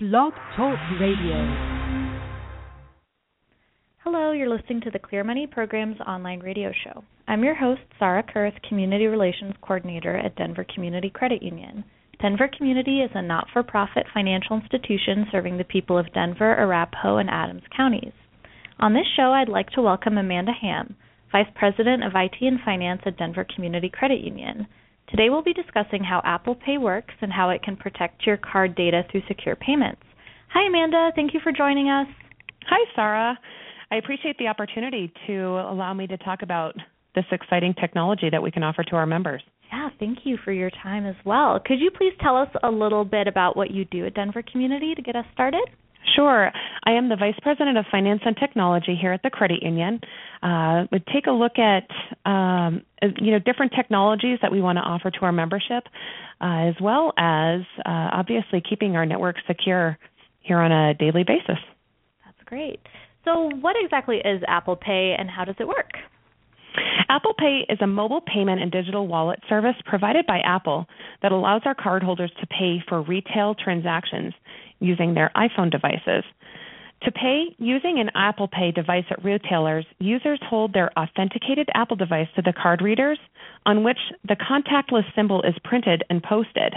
Blog Talk Radio. Hello, you're listening to the Clear Money Program's online radio show. I'm your host, Sarah Kurth, Community Relations Coordinator at Denver Community Credit Union. Denver Community is a not for profit financial institution serving the people of Denver, Arapahoe, and Adams counties. On this show, I'd like to welcome Amanda Hamm, Vice President of IT and Finance at Denver Community Credit Union. Today we'll be discussing how Apple Pay works and how it can protect your card data through secure payments. Hi, Amanda. Thank you for joining us. Hi, Sarah. I appreciate the opportunity to allow me to talk about this exciting technology that we can offer to our members. Yeah, thank you for your time as well. Could you please tell us a little bit about what you do at Denver Community to get us started? Sure. I am the Vice President of Finance and Technology here at the Credit Union. Uh, we take a look at um, you know different technologies that we want to offer to our membership, uh, as well as uh, obviously keeping our network secure here on a daily basis. That's great. So, what exactly is Apple Pay and how does it work? Apple Pay is a mobile payment and digital wallet service provided by Apple that allows our cardholders to pay for retail transactions using their iPhone devices. To pay using an Apple Pay device at retailers, users hold their authenticated Apple device to the card readers on which the contactless symbol is printed and posted.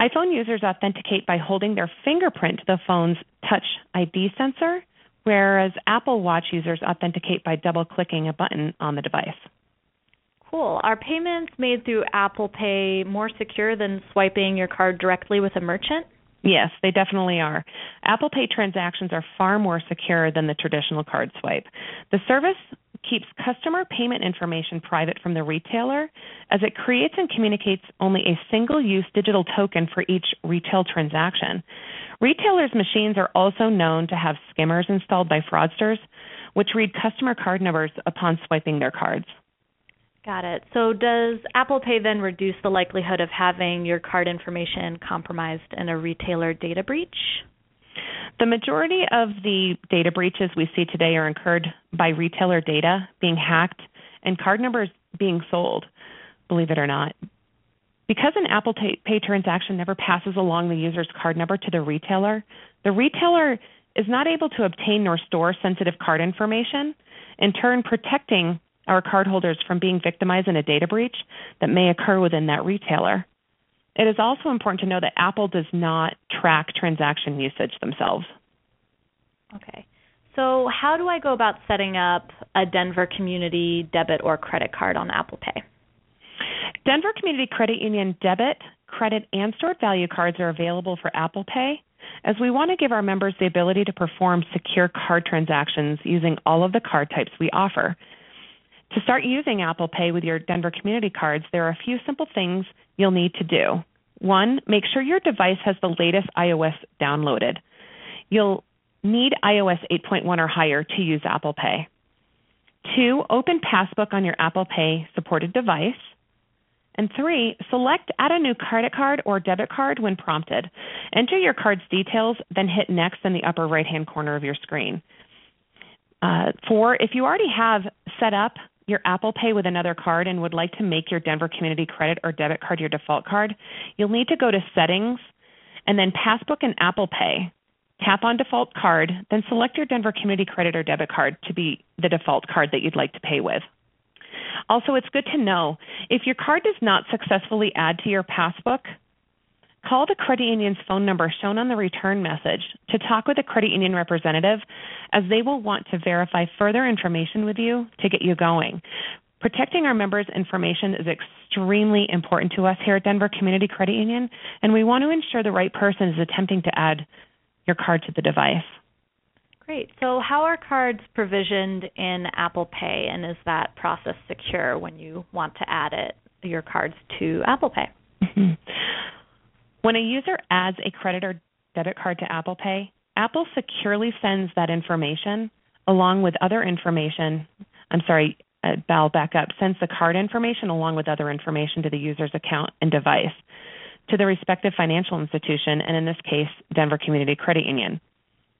iPhone users authenticate by holding their fingerprint to the phone's Touch ID sensor, whereas Apple Watch users authenticate by double clicking a button on the device. Cool. Are payments made through Apple Pay more secure than swiping your card directly with a merchant? Yes, they definitely are. Apple Pay transactions are far more secure than the traditional card swipe. The service keeps customer payment information private from the retailer as it creates and communicates only a single use digital token for each retail transaction. Retailers' machines are also known to have skimmers installed by fraudsters, which read customer card numbers upon swiping their cards. Got it. So does Apple Pay then reduce the likelihood of having your card information compromised in a retailer data breach? The majority of the data breaches we see today are incurred by retailer data being hacked and card numbers being sold, believe it or not. Because an Apple Pay transaction never passes along the user's card number to the retailer, the retailer is not able to obtain nor store sensitive card information, in turn protecting our cardholders from being victimized in a data breach that may occur within that retailer. It is also important to know that Apple does not track transaction usage themselves. Okay. So, how do I go about setting up a Denver Community debit or credit card on Apple Pay? Denver Community Credit Union debit, credit, and stored value cards are available for Apple Pay, as we want to give our members the ability to perform secure card transactions using all of the card types we offer. To start using Apple Pay with your Denver Community cards, there are a few simple things you'll need to do. One, make sure your device has the latest iOS downloaded. You'll need iOS 8.1 or higher to use Apple Pay. Two, open Passbook on your Apple Pay supported device. And three, select add a new credit card or debit card when prompted. Enter your card's details, then hit next in the upper right hand corner of your screen. Uh, four, if you already have set up your Apple Pay with another card and would like to make your Denver Community Credit or debit card your default card, you'll need to go to Settings and then Passbook and Apple Pay. Tap on Default Card, then select your Denver Community Credit or debit card to be the default card that you'd like to pay with. Also, it's good to know if your card does not successfully add to your passbook, Call the credit union's phone number shown on the return message to talk with a credit union representative as they will want to verify further information with you to get you going. Protecting our members' information is extremely important to us here at Denver Community Credit Union, and we want to ensure the right person is attempting to add your card to the device. Great. So, how are cards provisioned in Apple Pay, and is that process secure when you want to add it your cards to Apple Pay? When a user adds a credit or debit card to Apple Pay, Apple securely sends that information along with other information. I'm sorry, uh, I'll back up. Sends the card information along with other information to the user's account and device to the respective financial institution, and in this case, Denver Community Credit Union.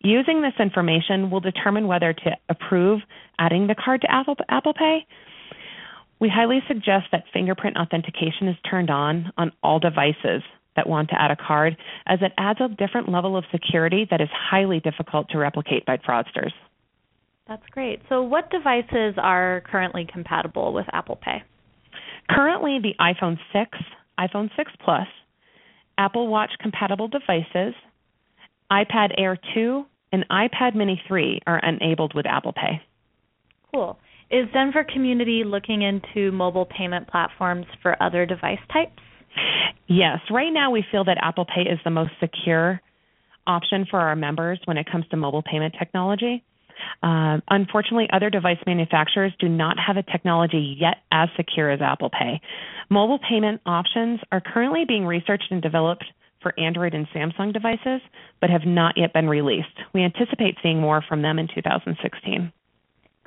Using this information will determine whether to approve adding the card to Apple, Apple Pay. We highly suggest that fingerprint authentication is turned on on all devices that want to add a card, as it adds a different level of security that is highly difficult to replicate by fraudsters. That's great. So, what devices are currently compatible with Apple Pay? Currently, the iPhone 6, iPhone 6 Plus, Apple Watch compatible devices, iPad Air 2, and iPad Mini 3 are enabled with Apple Pay. Cool. Is Denver Community looking into mobile payment platforms for other device types? Yes. Right now, we feel that Apple Pay is the most secure option for our members when it comes to mobile payment technology. Uh, unfortunately, other device manufacturers do not have a technology yet as secure as Apple Pay. Mobile payment options are currently being researched and developed for Android and Samsung devices, but have not yet been released. We anticipate seeing more from them in 2016.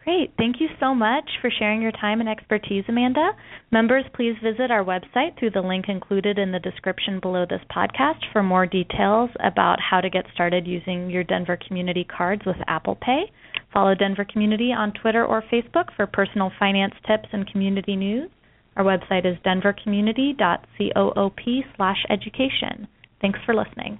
Great. Thank you so much for sharing your time and expertise, Amanda. Members, please visit our website through the link included in the description below this podcast for more details about how to get started using your Denver Community cards with Apple Pay. Follow Denver Community on Twitter or Facebook for personal finance tips and community news. Our website is denvercommunity.coop/education. Thanks for listening.